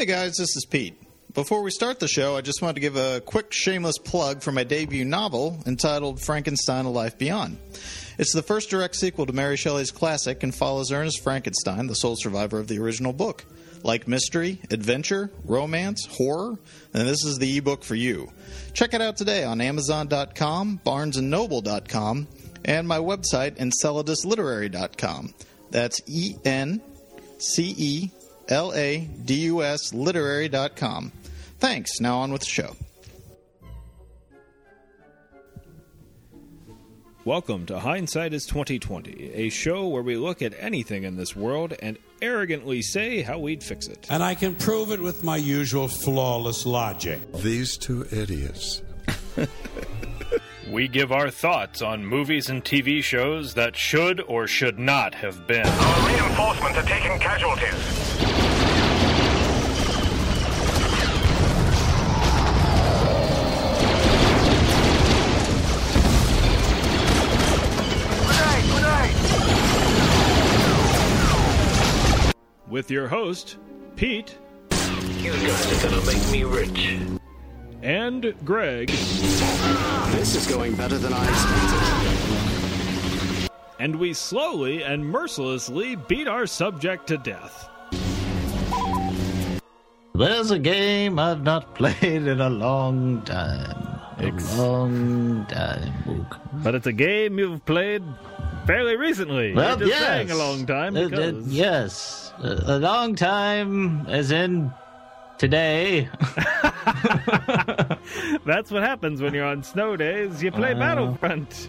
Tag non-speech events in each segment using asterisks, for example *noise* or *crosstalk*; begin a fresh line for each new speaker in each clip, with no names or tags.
Hey guys, this is Pete. Before we start the show, I just want to give a quick shameless plug for my debut novel entitled Frankenstein A Life Beyond. It's the first direct sequel to Mary Shelley's classic and follows Ernest Frankenstein, the sole survivor of the original book. Like mystery, adventure, romance, horror, then this is the ebook for you. Check it out today on Amazon.com, BarnesandNoble.com, and my website, EnceladusLiterary.com. That's E N C E L A D U S literary.com. Thanks. Now on with the show.
Welcome to Hindsight is 2020, a show where we look at anything in this world and arrogantly say how we'd fix it.
And I can prove it with my usual flawless logic.
These two idiots.
We give our thoughts on movies and TV shows that should or should not have been.
Our reinforcements are taking casualties.
With your host, Pete
You guys are gonna make me rich.
and Greg,
This is going better than I expected.
and we slowly and mercilessly beat our subject to death.
There's a game I've not *laughs* played in a long time. A long time.
But it's a game you've played fairly recently.
Well,
You're just
yes.
saying a long time
Uh, uh,
because
yes. A, long time, as in today. *laughs*
That's what happens when you're on snow days. You play Battlefront.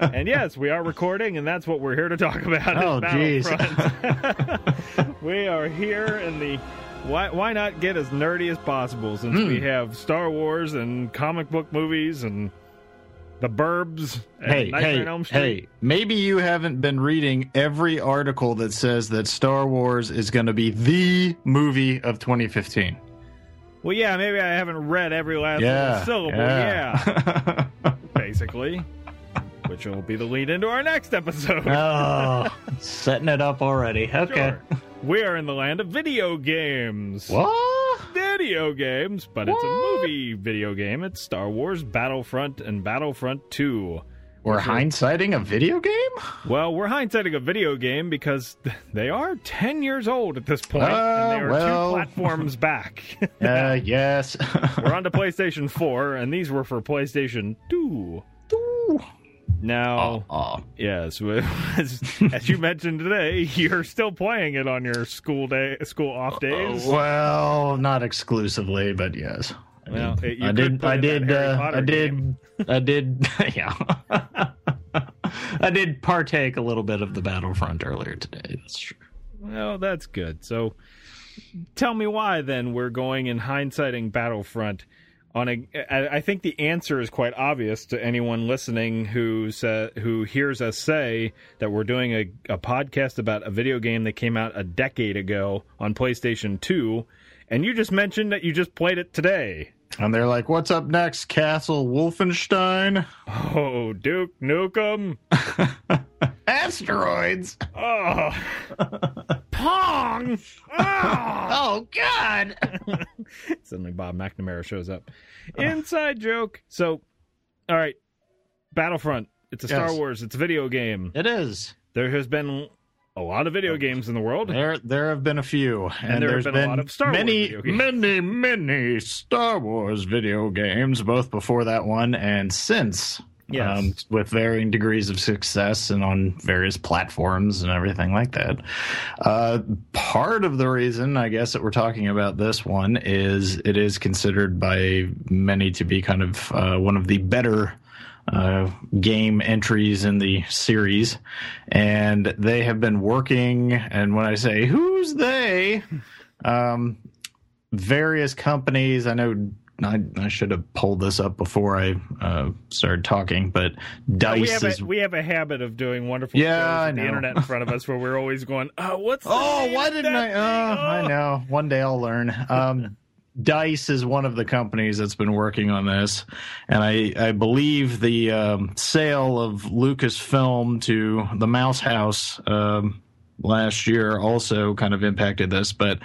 *laughs* and yes, we are recording, and that's what we're here to talk about.
Oh, jeez. *laughs*
We are here in the. Why, why not get as nerdy as possible since
Hmm.
we have Star Wars and comic book movies and the Burbs
hey,
Nightmare
hey, hey. Maybe you haven't been reading every article that says that Star Wars is going to be the movie of 2015.
Well, yeah, maybe I haven't read every last
Yeah.
syllable.
yeah.
Yeah, *laughs* basically. Which will be the lead into our next episode.
oh, setting it up already. *laughs* Okay.
Sure. We are in the land of video games.
What?
Video games, but it's a movie video game. It's Star Wars Battlefront and Battlefront 2.
We're hindsighting a video game?
Well, we're hindsighting a video game because they are 10 years old at this point, and they
Uh,
are
well.
two platforms *laughs* back.
Uh, yes. *laughs*
we're on to *laughs* PlayStation 4, and these were for PlayStation 2. Now,
oh.
Yes, *laughs* as, as you mentioned today, you're still playing it on your school day, school off days.
Well, not exclusively, but yes.
Well, it- you
I did. I did. Uh, *laughs* I did. I *laughs* did. Yeah. I did partake a little bit of the Battlefront earlier today. That's true.
Well, that's good. So, tell me why then we're going in hindsighting Battlefront on a. I think the answer is quite obvious to anyone listening who sa who hears us say that we're doing a, a podcast about a video game that came out a decade ago on PlayStation Two, and you just mentioned that you just played it today.
And they're like, "What's up next, Castle Wolfenstein?
Oh, Duke Nukem. *laughs*
Asteroids?
Oh, *laughs* Pong. Oh. *laughs*
Oh God! *laughs*
Suddenly, Bob McNamara shows up. Inside joke. So, all right, Battlefront. It's a Star
Yes.
Wars. It's a video game.
It is.
There has been a lot of video games in the world.
There, there have been a few, and,
there have
there's
been a lot of Star Wars
many,
video games.
many, many Star Wars video games, both before that one and since.
Yes.
um, with varying degrees of success and on various platforms and everything like that. Uh, part of the reason, I guess, that we're talking about this one is it is considered by many to be kind of uh, one of the better uh, game entries in the series, and they have been working. And when I say who's they, um, various companies. I know I, I should have pulled this up before I uh, started talking, but Dice
we have
is.
a we have a habit of doing wonderful
Yeah,
shows the internet in front of us where we're always going, oh, what's the
oh, why didn't I? Oh,
thing?
I know. One day I'll learn. *laughs* Um, Dice is one of the companies that's been working on this, and I, I believe the um, sale of Lucasfilm to the Mouse House um, last year also kind of impacted this, but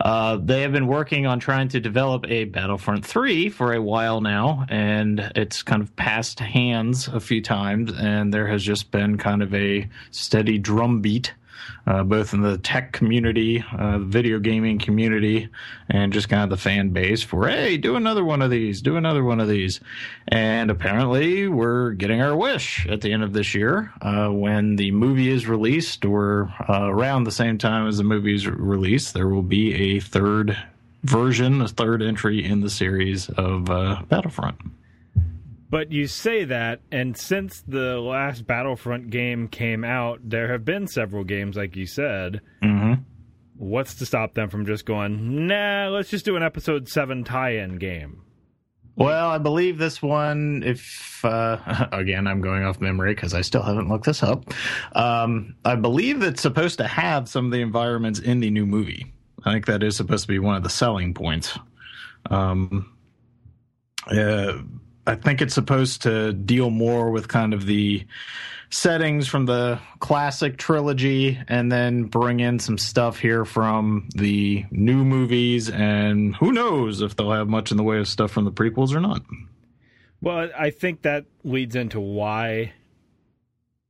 uh, they have been working on trying to develop a Battlefront 3 for a while now, and it's kind of passed hands a few times, and there has just been kind of a steady drumbeat uh, both in the tech community, uh, video gaming community, and just kind of the fan base for, hey, do another one of these, do another one of these. And apparently, we're getting our wish at the end of this year uh, when the movie is released, or uh, around the same time as the movie is released, there will be a third version, a third entry in the series of uh, Battlefront.
But you say that, and since the last Battlefront game came out, there have been several games, like you said.
Mm-hmm.
What's to stop them from just going, nah, let's just do an episode 7 tie in game?
Well, I believe this one, if, uh, *laughs* again, I'm going off memory because I still haven't looked this up. Um, I believe it's supposed to have some of the environments in the new movie. I think that is supposed to be one of the selling points. Um, uh, I think it's supposed to deal more with kind of the settings from the classic trilogy and then bring in some stuff here from the new movies and who knows if they'll have much in the way of stuff from the prequels or not.
Well, I think that leads into why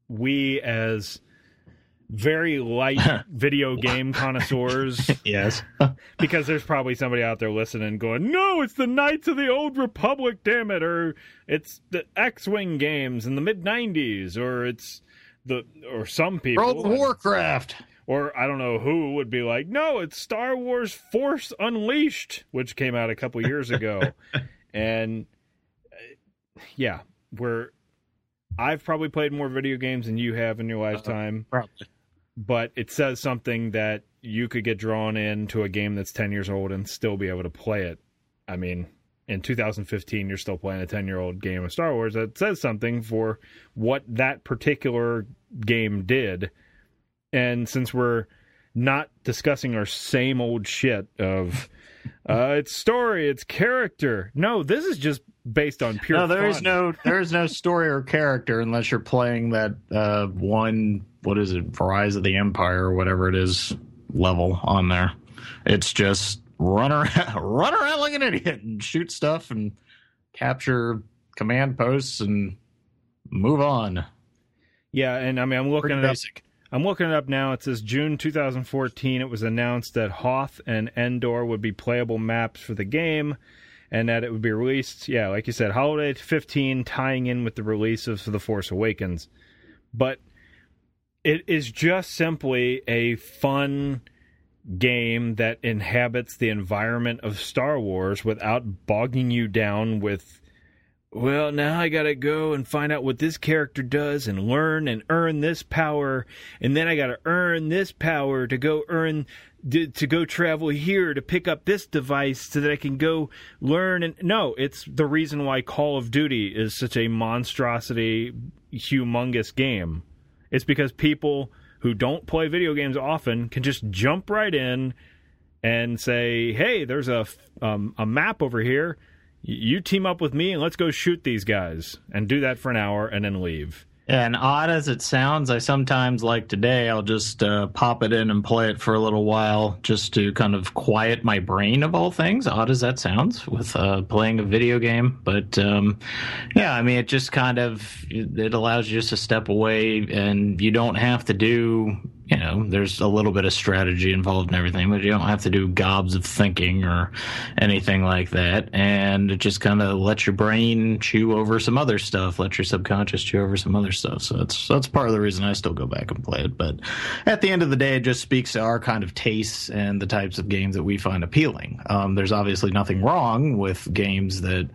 we as very light *laughs* video game connoisseurs. *laughs*
yes. *laughs*
because there's probably somebody out there listening going, no, it's the Knights of the Old Republic, damn it. Or it's the X Wing games in the mid 90s. Or it's the, or some people.
World of Warcraft.
Or I don't know who would be like, no, it's Star Wars Force Unleashed, which came out a couple years ago. and yeah, we're. I've probably played more video games than you have in your lifetime.
Uh, probably
but it says something that you could get drawn into a game that's 10 years old and still be able to play it. I mean, in 2015, you're still playing a 10 year old game of Star Wars. That says something for what that particular game did. And since we're not discussing our same old shit of *laughs* uh, it's story, it's character. No, this is just based on pure.
No, there is no there is no story or character unless you're playing that uh, one. What is it? Rise of the Empire or whatever it is level on there. It's just run around, *laughs* run around like an idiot and shoot stuff and capture command posts and move on.
Yeah, and I mean, I'm looking
Pretty
it
basic.
up. I'm looking it up now. It says June 2014. It was announced that Hoth and Endor would be playable maps for the game, and that it would be released. Yeah, like you said, holiday 15, tying in with the release of The Force Awakens. But it is just simply a fun game that inhabits the environment of Star Wars without bogging you down with well, now I gotta go and find out what this character does and learn and earn this power, and then I gotta earn this power to go earn to go travel here to pick up this device so that I can go learn. And no, it's the reason why Call of Duty is such a monstrosity, humongous game. It's because people who don't play video games often can just jump right in and say, "Hey, there's a um, a map over here." you team up with me and let's go shoot these guys and do that for an hour and then leave.
And odd as it sounds, I sometimes like today, I'll just uh, pop it in and play it for a little while just to kind of quiet my brain of all things. Odd as that sounds with uh, playing a video game. But um, yeah, I mean, it just kind of, it allows you just to step away and you don't have to do you know, there's a little bit of strategy involved in everything, but you don't have to do gobs of thinking or anything like that. And it just kind of lets your brain chew over some other stuff, let your subconscious chew over some other stuff. So that's that's part of the reason I still go back and play it. But at the end of the day, it just speaks to our kind of tastes and the types of games that we find appealing. Um, there's obviously nothing wrong with games that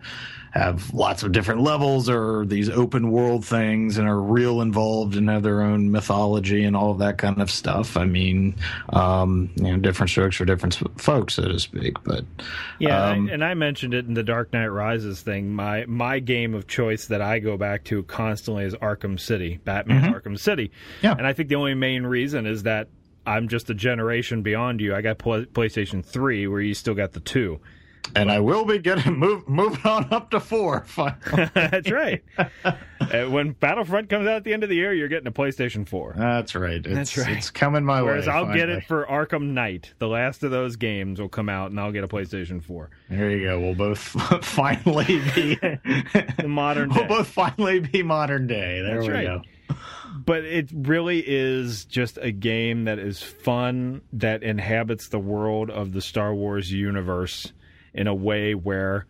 have lots of different levels or these open world things and are real involved and have their own mythology and all of that kind of stuff. I mean, um, you know, different strokes for different folks, so to speak. But
yeah,
um,
and I mentioned it in the Dark Knight Rises thing. My my game of choice that I go back to constantly is Arkham City, Batman
Mhm.
Arkham City.
Yeah.
and I think the only main reason is that I'm just a generation beyond you. I got PlayStation Three, where you still got the two.
And I will be getting move moving on up to four. *laughs* *laughs*
That's right. uh, when Battlefront comes out at the end of the year, you're getting a PlayStation 4.
That's right. It's,
That's right.
It's coming my
Whereas
way.
I'll get it for Arkham Knight. The last of those games will come out, and I'll get a PlayStation 4.
There you go. We'll both *laughs* finally be
modern day.
We'll both finally be modern day. There
That's
we
right.
go.
but it really is just a game that is fun that inhabits the world of the Star Wars universe in a way where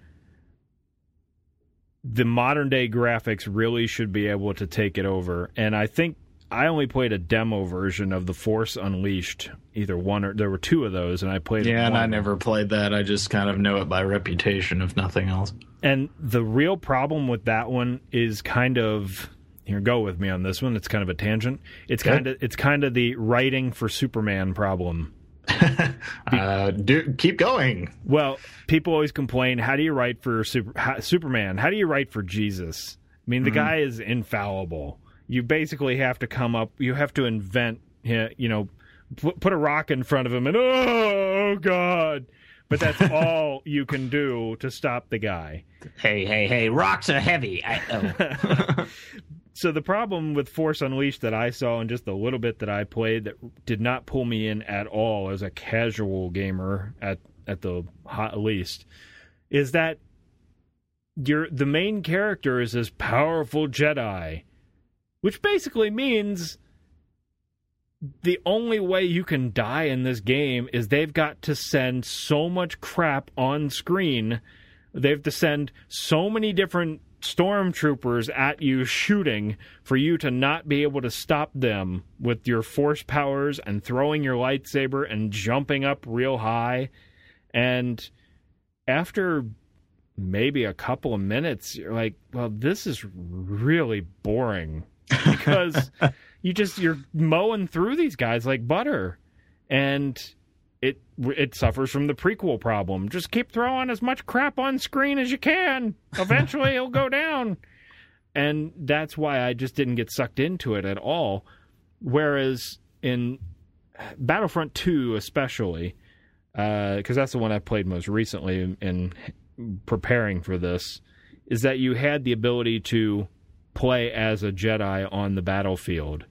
the modern day graphics really should be able to take it over and I think I only played a demo version of The Force Unleashed either one or there were two of those and I played
Yeah, and I never played that. I just kind of know it by reputation, if nothing else.
And the real problem with that one is kind of here go with me on this one. It's kind of a tangent. It's
Okay.
kind of it's kind of the writing for Superman problem. *laughs*
Uh, do, keep going.
Well, people always complain, how do you write for super, how, Superman? How do you write for Jesus? I mean, the guy is infallible. You basically have to come up, you have to invent, you know, put, put a rock in front of him and, oh, God. But that's *laughs* all you can do to stop the guy.
Hey, hey, hey! Rocks are heavy. I, oh. *laughs*
So the problem with Force Unleashed that I saw and just the little bit that I played that did not pull me in at all as a casual gamer at at the hot least is that your the main character is this powerful Jedi, which basically means the only way you can die in this game is they've got to send so much crap on screen. They have to send so many different stormtroopers at you shooting for you to not be able to stop them with your force powers and throwing your lightsaber and jumping up real high. And after maybe a couple of minutes, you're like, well, this is really boring *laughs* because you just you're mowing through these guys like butter, and it it suffers from the prequel problem. Just keep throwing as much crap on screen as you can. Eventually, it'll go down, and that's why I just didn't get sucked into it at all. Whereas in Battlefront Two, especially, uh, because that's the one I played most recently in, in preparing for this, is that you had the ability to play as a Jedi on the battlefield.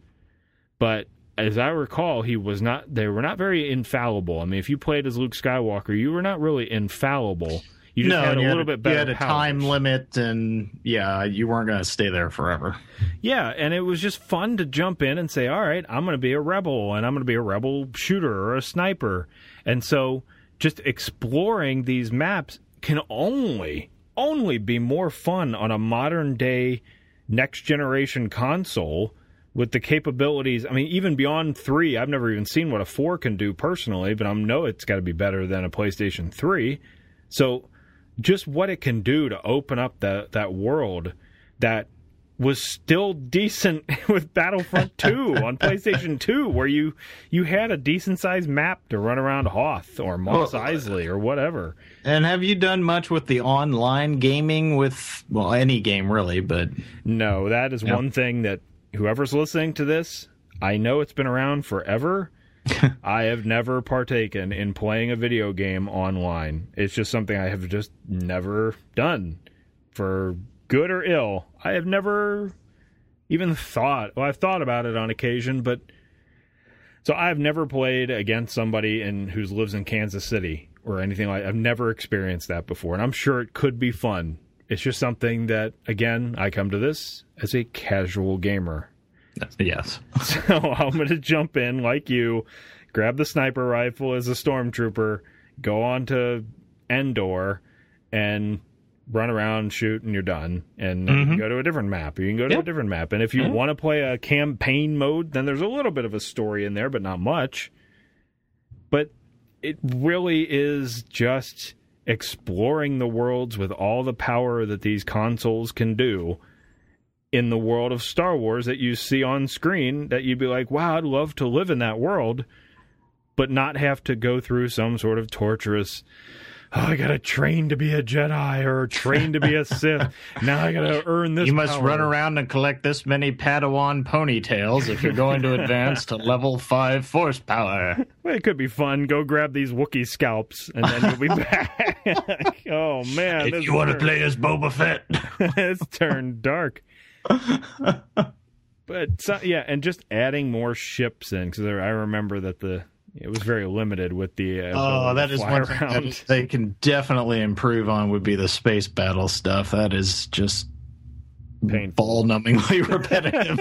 But as I recall, he was not. They were not very infallible. I mean, if you played as Luke Skywalker, you were not really infallible. You just
no,
had a little bit better.
You had a time limit, and yeah, you weren't going to stay there forever.
Yeah, and it was just fun to jump in and say, "All right, I'm going to be a rebel, and I'm going to be a rebel shooter or a sniper." And so, just exploring these maps can only only be more fun on a modern day next generation console with the capabilities. I mean, even beyond 3, I've never even seen what a 4 can do personally, but I know it's got to be better than a PlayStation 3. So, just what it can do to open up that that world that was still decent *laughs* with Battlefront *laughs* 2 on PlayStation 2 where you you had a decent sized map to run around Hoth or
Well,
Eisley or whatever.
And have you done much with the online gaming with well any game really, but
No, that is
Yep.
one thing that whoever's listening to this, I know it's been around forever. *laughs* I have never partaken in playing a video game online. It's just something I have just never done. For good or ill, I have never even thought. Well, I've thought about it on occasion, but so I've never played against somebody in who lives in Kansas City or anything like. I've never experienced that before, and I'm sure it could be fun. It's just something that, again, I come to this as a casual gamer.
yes. *laughs*
So I'm going to jump in like you, grab the sniper rifle as a stormtrooper, go on to Endor, and run around, shoot, and you're done. And then you can mm-hmm. go to a different map, or you can go to a different map. And if you mm-hmm. want to play a campaign mode, then there's a little bit of a story in there, but not much. But it really is just exploring the worlds with all the power that these consoles can do in the world of Star Wars that you see on screen that you'd be like, wow, I'd love to live in that world, but not have to go through some sort of torturous oh, I gotta train to be a Jedi or train to be a *laughs* Sith. Now I gotta earn this.
You must
power."
run around and collect this many Padawan ponytails if you're going to *laughs* advance to level five force power.
Well, it could be fun. Go grab these Wookiee scalps, and then you'll be *laughs* back. oh man,
If you want to play as Boba Fett.
it's turned dark. but so, yeah, and just adding more ships in because I remember that the it was very limited with the. Uh,
Oh, that is one thing that they can definitely improve on would be the space battle stuff. That is just
Painful.
ball-numbingly *laughs* repetitive.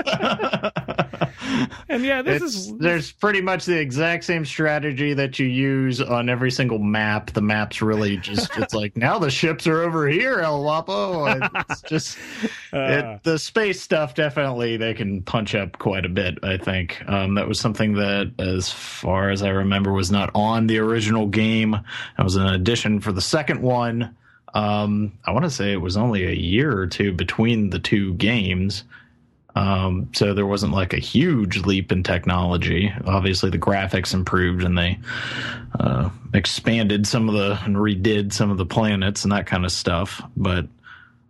And yeah, this
it's,
is
there's pretty much the exact same strategy that you use on every single map. The map's really just *laughs* it's like now the ships are over here, El Guapo. It's *laughs* just
uh,
it, the space stuff. Definitely, they can punch up quite a bit. I think um, that was something that, as far as I remember, was not on the original game. It was an addition for the second one. Um, I want to say it was only a year or two between the two games. Um, so there wasn't like a huge leap in technology. Obviously, the graphics improved and they uh, expanded some of the and redid some of the planets and that kind of stuff. But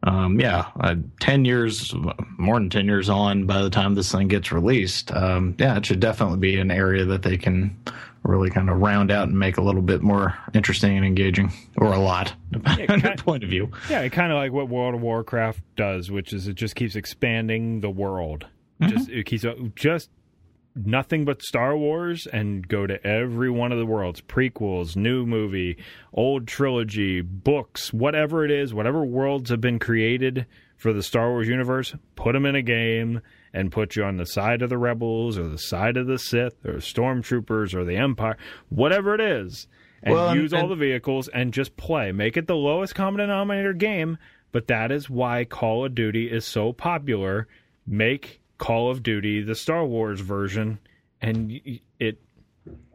um, yeah, uh, ten years, more than ten years on by the time this thing gets released, um, yeah, it should definitely be an area that they can really kind of round out and make a little bit more interesting and engaging, or a lot, *laughs* depending on your point of view.
yeah, kind of like what World of Warcraft does, which is it just keeps expanding the world.
Mm-hmm.
Just it keeps just nothing but Star Wars and go to every one of the worlds, prequels, new movie, old trilogy, books, whatever it is, whatever worlds have been created for the Star Wars universe, put them in a game and put you on the side of the rebels or the side of the Sith or stormtroopers or the Empire, whatever it is. And
Well, and-
use all
and-
the vehicles and just play. Make it the lowest common denominator game, but that is why Call of Duty is so popular. Make Call of Duty the Star Wars version and it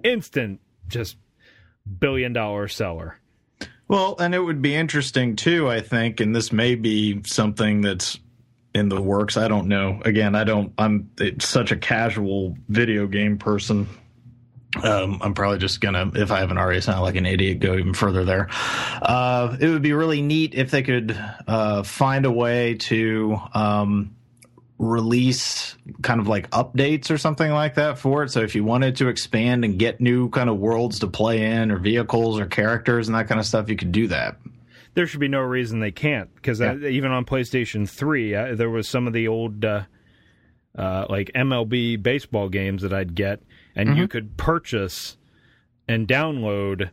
instant just billion dollar seller.
Well, and it would be interesting too, I think, and this may be something that's in the works. I don't know. Again, I don't. I'm such a casual video game person. Um, I'm probably just gonna, if I haven't already sounded like an idiot, go even further there. Uh, it would be really neat if they could uh, find a way to um, release kind of like updates or something like that for it. So if you wanted to expand and get new kind of worlds to play in, or vehicles, or characters, and that kind of stuff, you could do that.
There should be no reason they can't because even on PlayStation 3, uh, there was some of the old uh, uh, like MLB baseball games that I'd get, and you could purchase and download,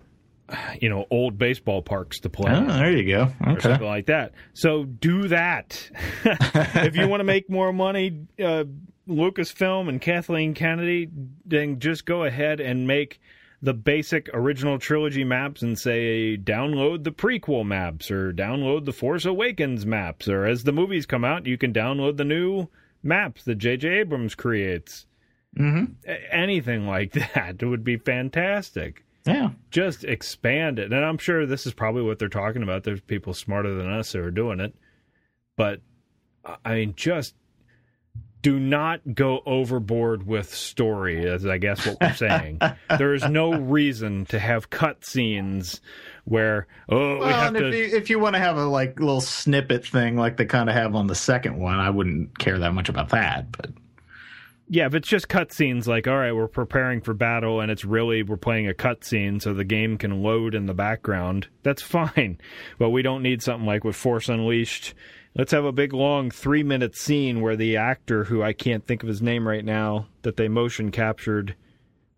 you know, old baseball parks to play.
Oh, there you go.
or something like that. So do that. *laughs* if you want to make more money, uh, Lucasfilm and Kathleen Kennedy, then just go ahead and make the basic original trilogy maps and say download the prequel maps or download the Force Awakens maps or as the movies come out, you can download the new maps that J.J. Abrams creates. Mm-hmm. Anything like *laughs* that would be fantastic
Yeah.
just expand it. And I'm sure this is probably what they're talking about. There's people smarter than us who are doing it. But I mean, just do not go overboard with story, as I guess what we're saying. *laughs* there is no reason to have cutscenes where oh we have
and if you, if you want to have a like little snippet thing like they kind of have on the second one, I wouldn't care that much about that. But
Yeah, if it's just cutscenes, like all right, we're preparing for battle, and it's really we're playing a cutscene, so the game can load in the background. That's *laughs* fine, but we don't need something like with Force Unleashed. Let's have a big long three minute scene where the actor, who I can't think of his name right now, that they motion captured,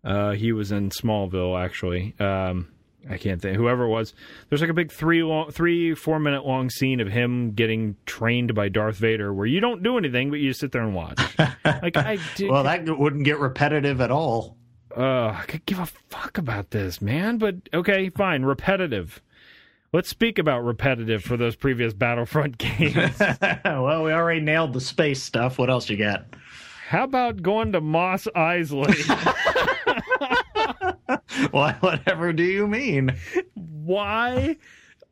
uh, he was in Smallville actually. Um, I can't think whoever it was. There's like a big three long, three four minute long scene of him getting trained by Darth Vader, where you don't do anything but you just sit there and watch. *laughs* like I did,
well, that wouldn't get repetitive at all.
uh, I could give a fuck about this, man. But okay, fine, repetitive. Let's speak about repetitive for those previous Battlefront *laughs* games. *laughs*
well, we already nailed the space stuff. What else you got?
How about going to Mos Eisley? *laughs*
Well, whatever do you mean?
Why,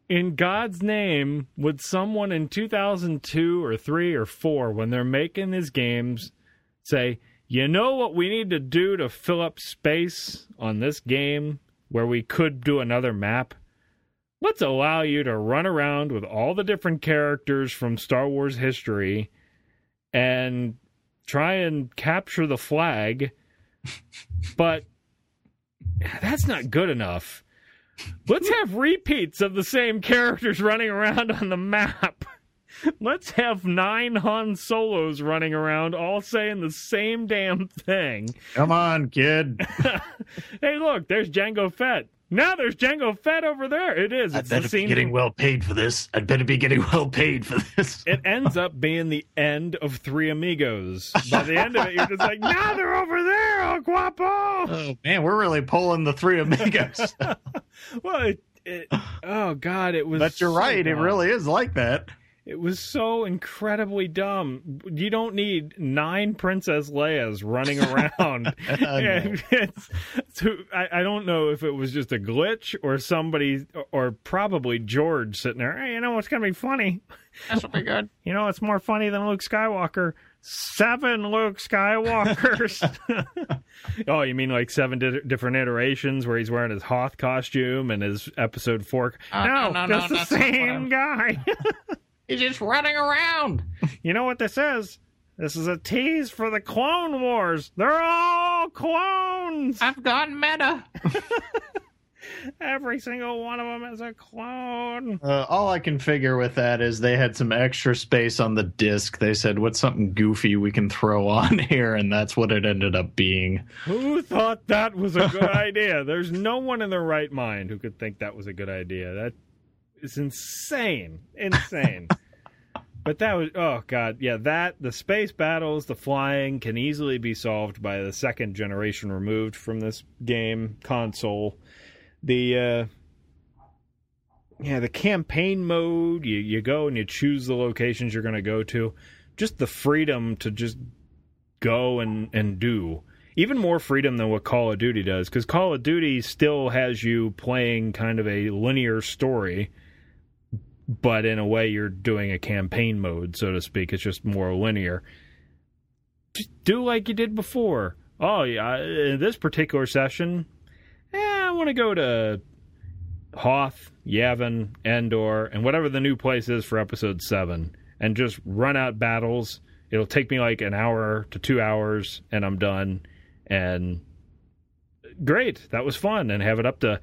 in God's name, would someone in 2002 or 3 or 4, when they're making these games, say, you know what we need to do to fill up space on this game where we could do another map? let's allow you to run around with all the different characters from Star Wars history and try and capture the flag, *laughs* but that's not good enough. Let's have repeats of the same characters running around on the map. Let's have nine Han Solos running around, all saying the same damn thing.
Come on, kid. *laughs*
hey, look, there's Jango Fett. Now there's Jango Fett over there. It is. It's the scene.
getting well paid for this. I'd better be getting *laughs* well paid for this.
it ends up being the end of Three Amigos. By the end of it, you're just like, now they're over there, El Guapo.
Oh man, we're really pulling the three amigos. *laughs*
well, it, it, oh god, it was.
but you're
so
right, it really is like that.
It was so incredibly dumb. You don't need nine Princess Leia's running *laughs* around. *laughs* Yeah, *laughs* it's, so I, I don't know if it was just a glitch or somebody, or probably George sitting there. Hey, you know what's going to be funny?
That's be good.
You know, it's more funny than Luke Skywalker. Seven Luke Skywalkers. oh, you mean like seven di- different iterations where he's wearing his Hoth costume and his episode four?
Uh,
no,
no, no,
just
no,
the
that's not what
same guy.
He's just running around. *laughs*
you know what this is? This is a tease for the Clone Wars. They're all clones.
I've gone meta. *laughs*
Every single one of them is a clone.
Uh, all I can figure with that is they had some extra space on the disc. They said, "What's something goofy we can throw on *laughs* here?" And that's what it ended up being.
Who thought that was a good idea? There's no one in their right mind who could think that was a good idea. That is insane. Insane. *laughs* but that was oh god, yeah, that the space battles, the flying can easily be solved by the second generation removed from this game console. The uh yeah, the campaign mode, you you go and you choose the locations you're going to go to. Just the freedom to just go and and do even more freedom than what Call of Duty does because Call of Duty still has you playing kind of a linear story but in a way you're doing a campaign mode so to speak. It's just more linear. Just do like you did before. Oh yeah in this particular session eh, I want to go to Hoth, Yavin, Endor, and whatever the new place is for episode 7 and just run out battles. It'll take me like an hour to 2 hours and I'm done. And great, that was fun and have it up to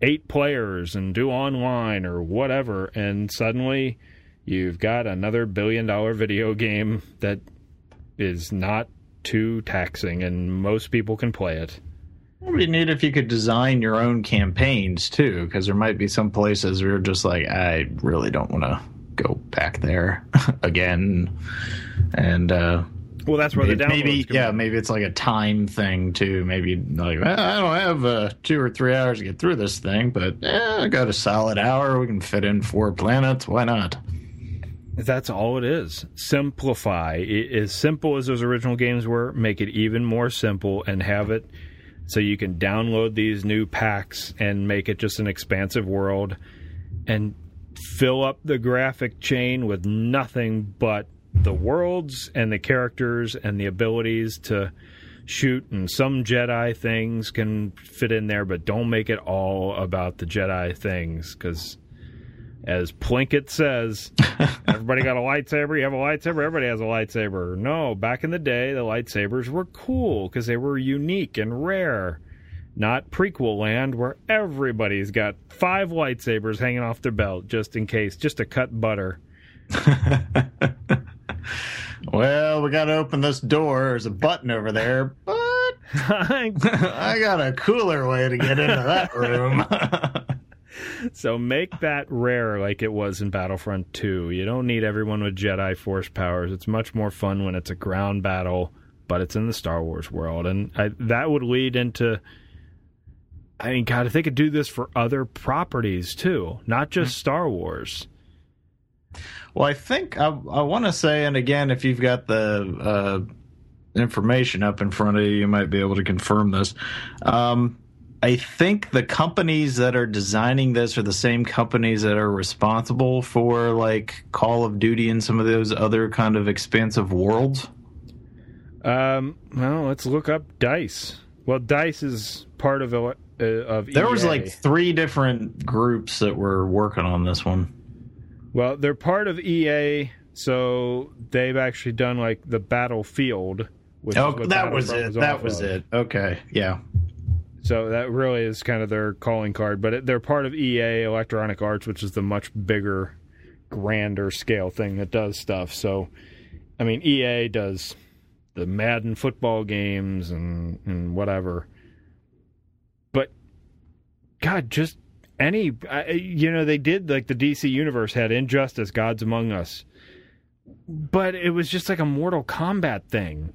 8 players and do online or whatever and suddenly you've got another billion dollar video game that is not too taxing and most people can play it.
It would be neat if you could design your own campaigns too, because there might be some places where you're just like, I really don't want to go back there *laughs* again, and uh,
Well, that's where the
It-
downloads
maybe
come
yeah
in.
maybe it's like a time thing too maybe like "Well, i don't have uh, two or three hours to get through this thing but eh, i got a solid hour we can fit in four planets why not
That's all it is. Simplify. I- As simple as those original games were, make it even more simple and have it so you can download these new packs and make it just an expansive world and fill up the graphic chain with nothing but the worlds and the characters and the abilities to shoot and some Jedi things can fit in there, but don't make it all about the Jedi things because as Plinkett says, *laughs* everybody got a lightsaber. You have a lightsaber. Everybody has a lightsaber. No, back in the day, the lightsabers were cool because they were unique and rare. Not prequel land where everybody's got five lightsabers hanging off their belt just in case, just to cut butter. *laughs*
well we gotta open this door there's a button over there but *laughs* i got a cooler way to get into that room *laughs*
so make that rare like it was in Battlefront 2. You don't need everyone with Jedi Force powers. It's much more fun when it's a ground battle, but it's in the Star Wars world. And I, that would lead into. I mean, God, if they could do this for other properties too, not just hmm. Star Wars.
Well, I think I, I want to say, and again, if you've got the uh, information up in front of you, you might be able to confirm this. Um, I think the companies that are designing this are the same companies that are responsible for like Call of Duty and some of those other kind of expansive worlds.
Um, well, let's look up Dice. Well, Dice is part of uh, of
There was like three different groups that were working on this one.
Well, they're part of EA, so they've actually done like the Battlefield. Which
Oh, that was it. That was
of.
it. Okay, yeah.
So that really is kind of their calling card. But it, they're part of EA Electronic Arts, which is the much bigger, grander scale thing that does stuff. So, I mean, EA does the Madden football games and and whatever. But God, just any I, you know they did like the DC universe had Injustice, Gods Among Us, but it was just like a Mortal Kombat thing.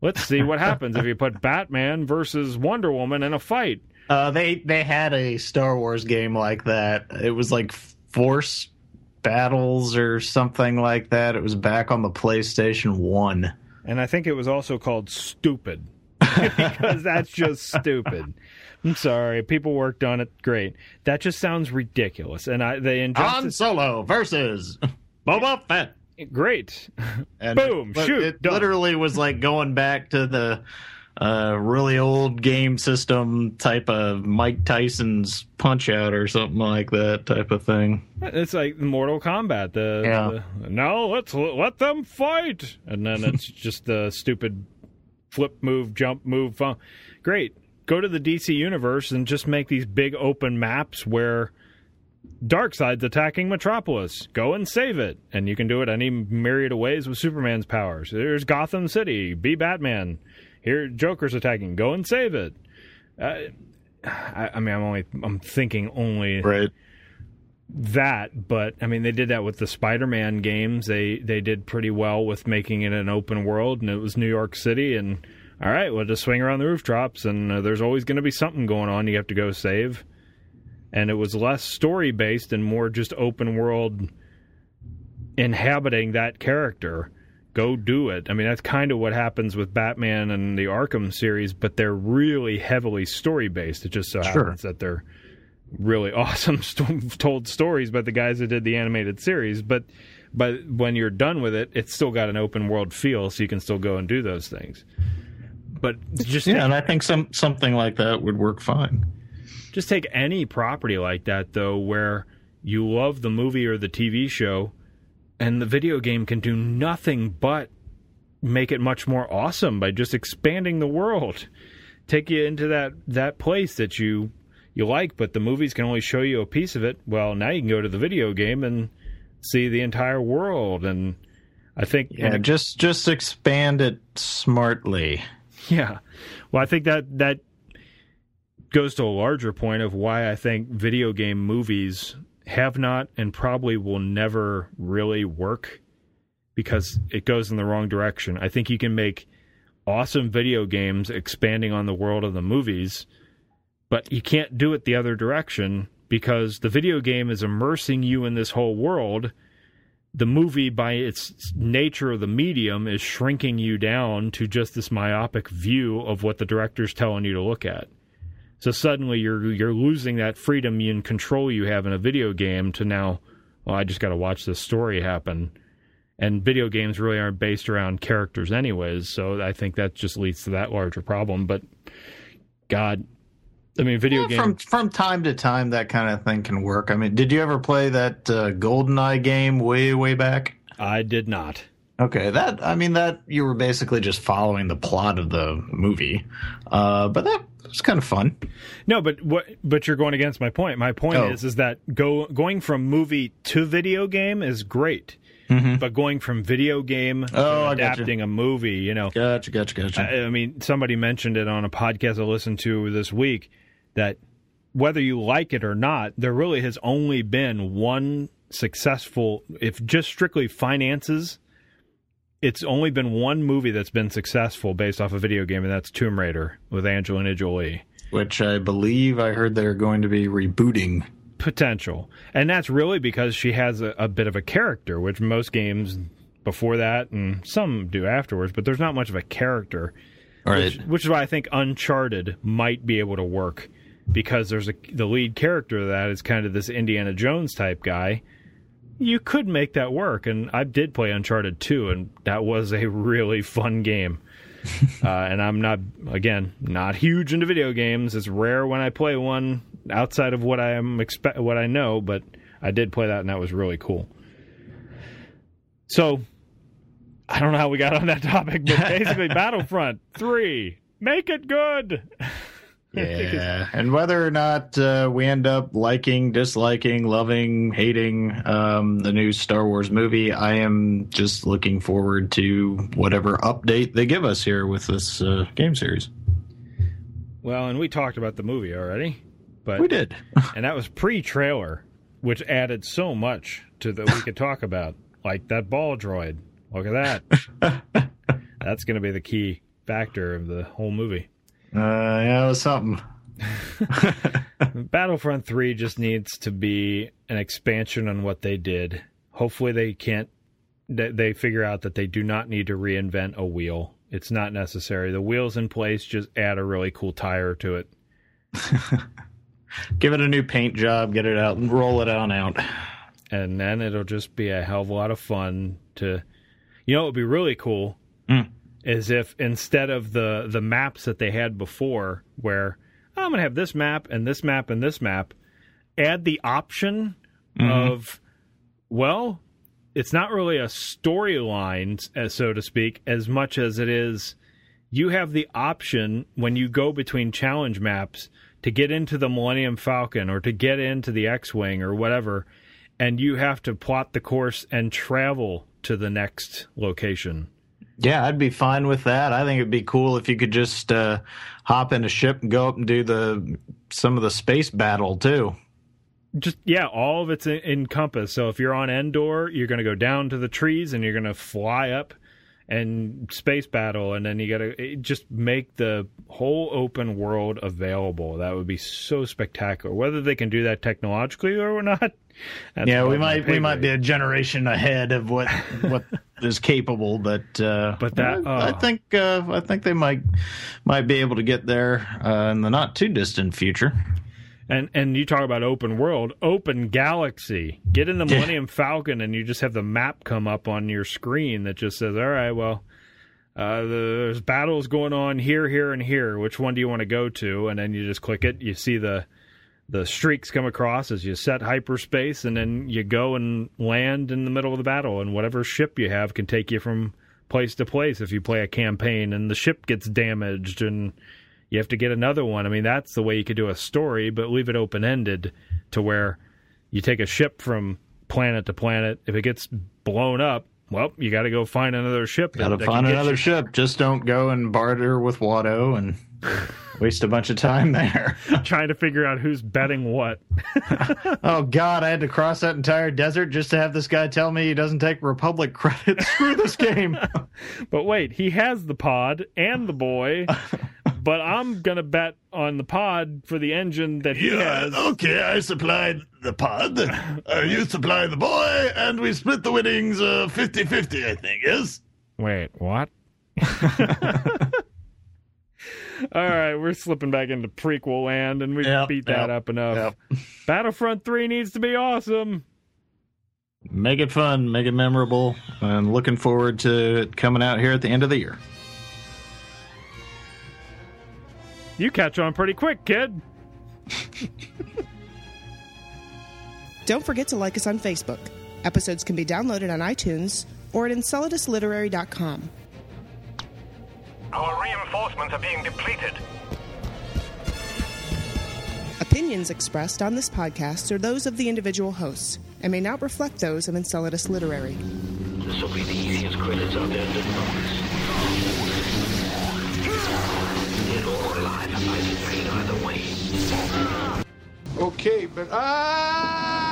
Let's see what *laughs* happens if you put Batman versus Wonder Woman in a fight.
Uh, they they had a Star Wars game like that. It was like Force Battles or something like that. It was back on the PlayStation One.
And I think it was also called Stupid *laughs* because that's just stupid. I'm sorry, people worked on it. Great. That just sounds ridiculous. And I the
Han
injustice
Solo versus *laughs* Boba Fett.
great.
And
Boom,
but
shoot,
It
done.
literally was like going back to the uh, really old game system type of Mike Tyson's Punch Out or something like that type of thing.
It's like Mortal Kombat. The,
Yeah.
the no, let's let them fight, and then it's *laughs* just the stupid flip move, jump move. Fun. Great. Go to the DC universe and just make these big open maps where Darkseid's attacking Metropolis. Go and save it, and you can do it any myriad of ways with Superman's powers. There's Gotham City. Be Batman. Here, Joker's attacking. Go and save it. Uh, I, I mean, I'm only I'm thinking only
Right.
That, but I mean, they did that with the Spider-Man games. They they did pretty well with making it an open world, and it was New York City. And all right, well, just swing around the rooftops, and uh, there's always going to be something going on. You have to go save, and it was less story based and more just open world, inhabiting that character. Go do it. I mean, that's kind of what happens with Batman and the Arkham series, but they're really heavily story based. It just so
Sure.
happens that they're really *laughs* awesome sto- told stories by the guys that did the animated series but but when you're done with it it's still got an open world feel so you can still go and do those things but just
Yeah, and I think some something like that would work fine.
just take any property like that though where you love the movie or the TV show and the video game can do nothing but make it much more awesome by just expanding the world take you into that that place that you you like but the movies can only show you a piece of it well now you can go to the video game and see the entire world and i think
Yeah, just just expand it smartly.
Yeah. Well, I think that that goes to a larger point of why I think video game movies have not and probably will never really work because it goes in the wrong direction. I think you can make awesome video games expanding on the world of the movies, but you can't do it the other direction because the video game is immersing you in this whole world the movie by its nature of the medium is shrinking you down to just this myopic view of what the director's telling you to look at. So suddenly you're you're losing that freedom and control you have in a video game to now, well, I just got to watch this story happen. And video games really aren't based around characters anyways, so I think that just leads to that larger problem, but god, I mean video
Yeah,
games
from from time to time, that kind of thing can work. I mean, did you ever play that uh, GoldenEye game way way back?
I did not.
Okay, that I mean that you were basically just following the plot of the movie, uh, but that was kind of fun.
No, but what? But you're going against my point. My point
Oh.
is, is that go going from movie to video game is great, but going from video game
Mm-hmm. Oh,
to
gotcha.
adapting a movie, you know,
Gotcha, gotcha, gotcha.
I, I mean, somebody mentioned it on a podcast I listened to this week that whether you like it or not, there really has only been one successful, if just strictly finances. It's only been one movie that's been successful based off a video game, and that's Tomb Raider with Angelina Jolie.
Which I believe I heard they're going to be rebooting.
Potential. And that's really because she has a, a bit of a character, which most games before that and some do afterwards, but there's not much of a character.
Right.
Which, which is why I think Uncharted might be able to work because there's a the lead character of that is kind of this Indiana Jones type guy. You could make that work, and I did play Uncharted 2, and that was a really fun game. *laughs* uh, and I'm not again not huge into video games. It's rare when I play one outside of what I am expect what I know, but I did play that and that was really cool. So I don't know how we got on that topic, but *laughs* basically Battlefront 3, make it good. *laughs*
Yeah, and whether or not uh, we end up liking, disliking, loving, hating um, the new Star Wars movie, I am just looking forward to whatever update they give us here with this uh, game series.
Well, and we talked about the movie already, but
We did. *laughs*
and that was pre-trailer, which added so much to that we could talk about, like that ball droid. Look at that. *laughs* That's going to be the key factor of the whole movie.
Uh, yeah, it was something. *laughs*
Battlefront 3 just needs to be an expansion on what they did. Hopefully they can't they they figure out that they do not need to reinvent a wheel. It's not necessary. The wheels in place just add a really cool tire to it.
Give it a new paint job, get it out, and roll it on out.
and then it'll just be a hell of a lot of fun to you know it would be really cool
Mm.
is if instead of the the maps that they had before where "Oh, i'm gonna have this map and this map and this map add the option of well it's not really a storyline so to speak as much as it is you have the option when you go between challenge maps to get into the Millennium Falcon or to get into the X-wing or whatever and you have to plot the course and travel to the next location.
Yeah, I'd be fine with that. I think it'd be cool if you could just uh, hop in a ship and go up and do the some of the space battle too.
Just yeah, all of it's en- encompassed. So if you're on Endor, you're going to go down to the trees and you're going to fly up and space battle and then you got to just make the whole open world available. That would be so spectacular. Whether they can do that technologically or *laughs* not.
yeah, we might we might be a generation ahead of what *laughs* what is capable, but uh,
But that-
I, I
oh.
think uh, I think they might might be able to get there uh, in the not too distant future.
And and you talk about open world, open galaxy. Get in the Millennium Falcon, and you just have the map come up on your screen that just says, "All right, well, uh, there's battles going on here, here, and here. Which one do you want to go to?" And then you just click it. You see the the streaks come across as you set hyperspace, and then you go and land in the middle of the battle. And whatever ship you have can take you from place to place if you play a campaign, and the ship gets damaged and you have to get another one. I mean, that's the way you could do a story, but leave it open ended to where you take a ship from planet to planet. If it gets blown up, well, you got to go find another ship.
Got to find another
you-
ship. Just don't go and barter with Watto and waste a bunch of time there. *laughs*
trying to figure out who's betting what. *laughs*
oh God, I had to cross that entire desert just to have this guy tell me he doesn't take Republic *laughs* credit. Screw this game.
But wait, he has the pod and the boy, but I'm gonna bet on the pod for the engine that he has.
okay, I supplied the pod. Uh, you supply the boy, and we split the winnings uh, 50 50, I think, yes?
Wait, what? All right, we're slipping back into prequel land, and we
Yep,
beat that
yep,
up enough.
yep. *laughs*
Battlefront 3 needs to be awesome.
Make it fun, make it memorable, and looking forward to it coming out here at the end of the year.
You catch on pretty quick, kid. *laughs*
Don't forget to like us on Facebook. Episodes can be downloaded on iTunes or at enceladusliterary.com.
Our reinforcements are being depleted.
Opinions expressed on this podcast are those of the individual hosts and may not reflect those of Enceladus Literary.
This will be the easiest credits out there to. Dead or alive, I get paid either way.
Okay, but ah.